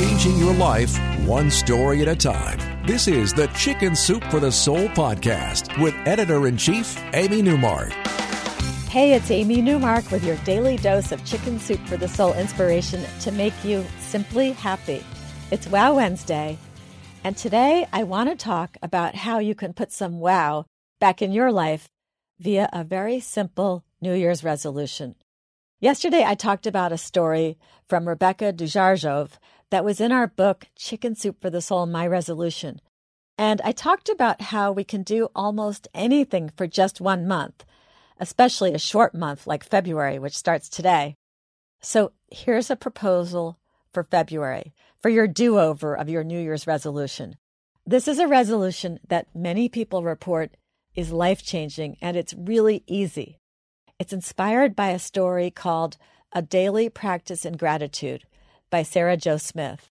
changing your life one story at a time. This is the Chicken Soup for the Soul podcast with editor in chief, Amy Newmark. Hey, it's Amy Newmark with your daily dose of Chicken Soup for the Soul inspiration to make you simply happy. It's Wow Wednesday, and today I want to talk about how you can put some wow back in your life via a very simple New Year's resolution. Yesterday, I talked about a story from Rebecca Dujarjov that was in our book, Chicken Soup for the Soul My Resolution. And I talked about how we can do almost anything for just one month, especially a short month like February, which starts today. So here's a proposal for February, for your do over of your New Year's resolution. This is a resolution that many people report is life changing and it's really easy. It's inspired by a story called A Daily Practice in Gratitude by Sarah Jo Smith.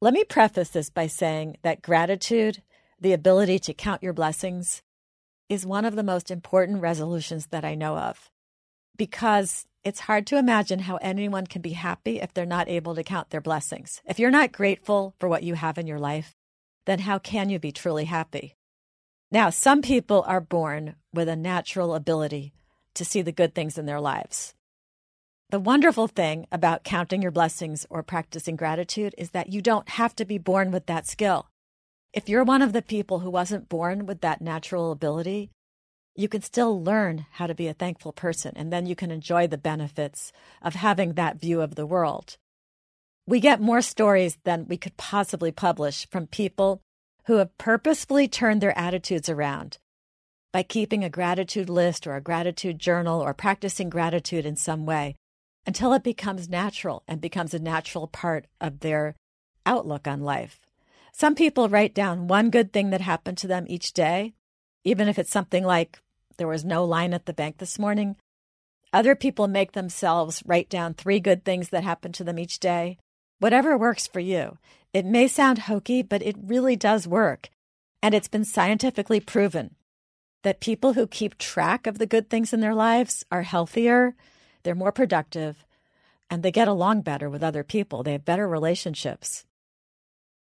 Let me preface this by saying that gratitude, the ability to count your blessings, is one of the most important resolutions that I know of because it's hard to imagine how anyone can be happy if they're not able to count their blessings. If you're not grateful for what you have in your life, then how can you be truly happy? Now, some people are born with a natural ability to see the good things in their lives. The wonderful thing about counting your blessings or practicing gratitude is that you don't have to be born with that skill. If you're one of the people who wasn't born with that natural ability, you can still learn how to be a thankful person, and then you can enjoy the benefits of having that view of the world. We get more stories than we could possibly publish from people who have purposefully turned their attitudes around by keeping a gratitude list or a gratitude journal or practicing gratitude in some way until it becomes natural and becomes a natural part of their outlook on life. Some people write down one good thing that happened to them each day, even if it's something like there was no line at the bank this morning. Other people make themselves write down three good things that happened to them each day. Whatever works for you. It may sound hokey, but it really does work. And it's been scientifically proven that people who keep track of the good things in their lives are healthier, they're more productive, and they get along better with other people. They have better relationships.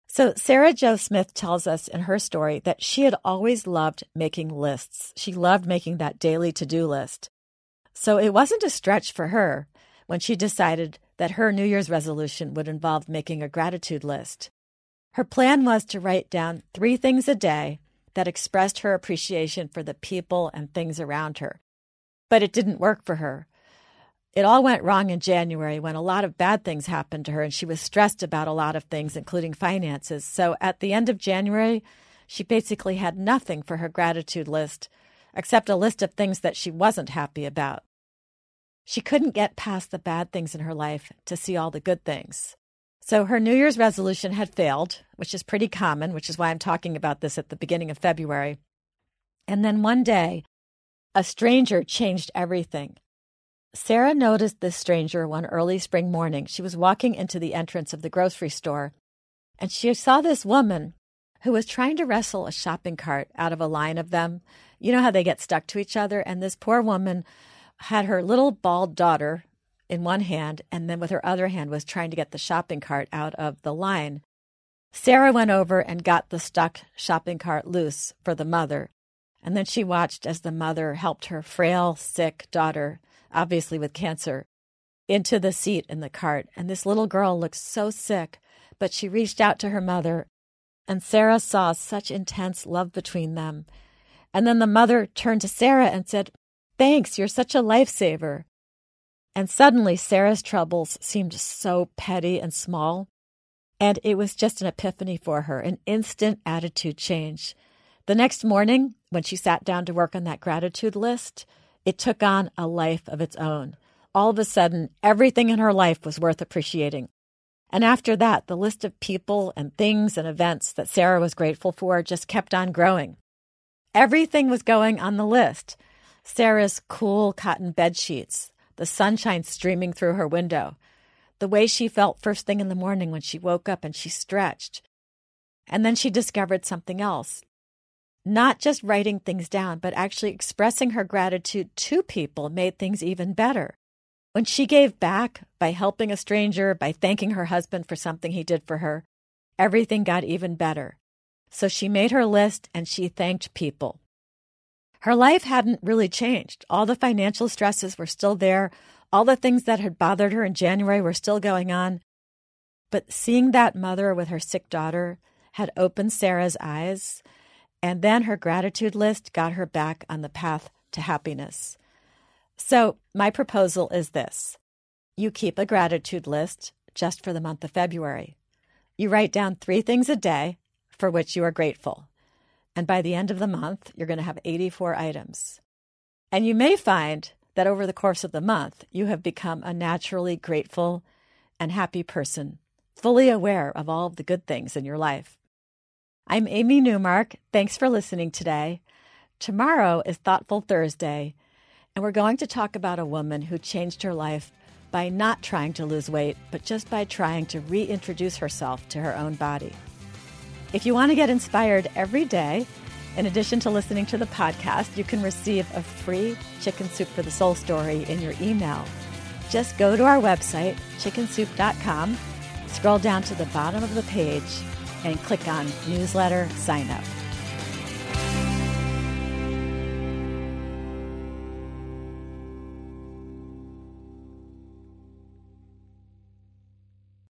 So, Sarah Jo Smith tells us in her story that she had always loved making lists. She loved making that daily to do list. So, it wasn't a stretch for her when she decided that her New Year's resolution would involve making a gratitude list. Her plan was to write down three things a day that expressed her appreciation for the people and things around her. But it didn't work for her. It all went wrong in January when a lot of bad things happened to her and she was stressed about a lot of things, including finances. So at the end of January, she basically had nothing for her gratitude list except a list of things that she wasn't happy about. She couldn't get past the bad things in her life to see all the good things. So her New Year's resolution had failed, which is pretty common, which is why I'm talking about this at the beginning of February. And then one day, a stranger changed everything. Sarah noticed this stranger one early spring morning. She was walking into the entrance of the grocery store, and she saw this woman who was trying to wrestle a shopping cart out of a line of them. You know how they get stuck to each other? And this poor woman had her little bald daughter in one hand, and then with her other hand was trying to get the shopping cart out of the line. Sarah went over and got the stuck shopping cart loose for the mother, and then she watched as the mother helped her frail, sick daughter, obviously with cancer, into the seat in the cart. And this little girl looked so sick, but she reached out to her mother, and Sarah saw such intense love between them. And then the mother turned to Sarah and said, Thanks, you're such a lifesaver. And suddenly, Sarah's troubles seemed so petty and small. And it was just an epiphany for her, an instant attitude change. The next morning, when she sat down to work on that gratitude list, it took on a life of its own. All of a sudden, everything in her life was worth appreciating. And after that, the list of people and things and events that Sarah was grateful for just kept on growing. Everything was going on the list Sarah's cool cotton bed sheets, the sunshine streaming through her window, the way she felt first thing in the morning when she woke up and she stretched. And then she discovered something else. Not just writing things down, but actually expressing her gratitude to people made things even better. When she gave back by helping a stranger, by thanking her husband for something he did for her, everything got even better. So she made her list and she thanked people. Her life hadn't really changed. All the financial stresses were still there. All the things that had bothered her in January were still going on. But seeing that mother with her sick daughter had opened Sarah's eyes, and then her gratitude list got her back on the path to happiness. So, my proposal is this you keep a gratitude list just for the month of February. You write down three things a day for which you are grateful. And by the end of the month, you're going to have 84 items. And you may find that over the course of the month, you have become a naturally grateful and happy person, fully aware of all of the good things in your life. I'm Amy Newmark. Thanks for listening today. Tomorrow is Thoughtful Thursday, and we're going to talk about a woman who changed her life by not trying to lose weight, but just by trying to reintroduce herself to her own body. If you want to get inspired every day, in addition to listening to the podcast, you can receive a free Chicken Soup for the Soul story in your email. Just go to our website, chickensoup.com, scroll down to the bottom of the page, and click on Newsletter Sign Up.